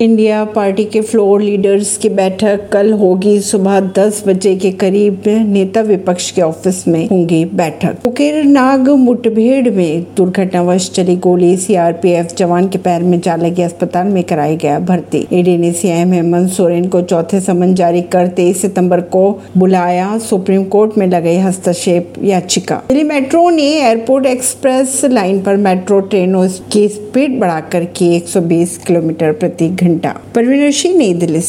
India party के floor leaders की बैठक कल होगी सुबह 10 बजे के करीब। नेता विपक्ष के ऑफ़िस में होंगी बैठक। उकेर नाग मुठभेड़ में दुर्घटनावश चली गोली। सीआरपीएफ जवान के पैर में जा लगी अस्पताल में कराई गया भर्ती। ईडी ने सीएम हेमंत सोरेन को चौथे समन जारी कर तेईस सितंबर को बुलाया। सुप्रीम कोर्ट में लगाई हस्तक्षेप याचिका। दिल्ली मेट्रो ने एयरपोर्ट एक्सप्रेस लाइन पर मेट्रो ट्रेनों की स्पीड बढ़ाकर की 120 किलोमीटर प्रति घंटा। परवीन सिंह नई दिल्ली से।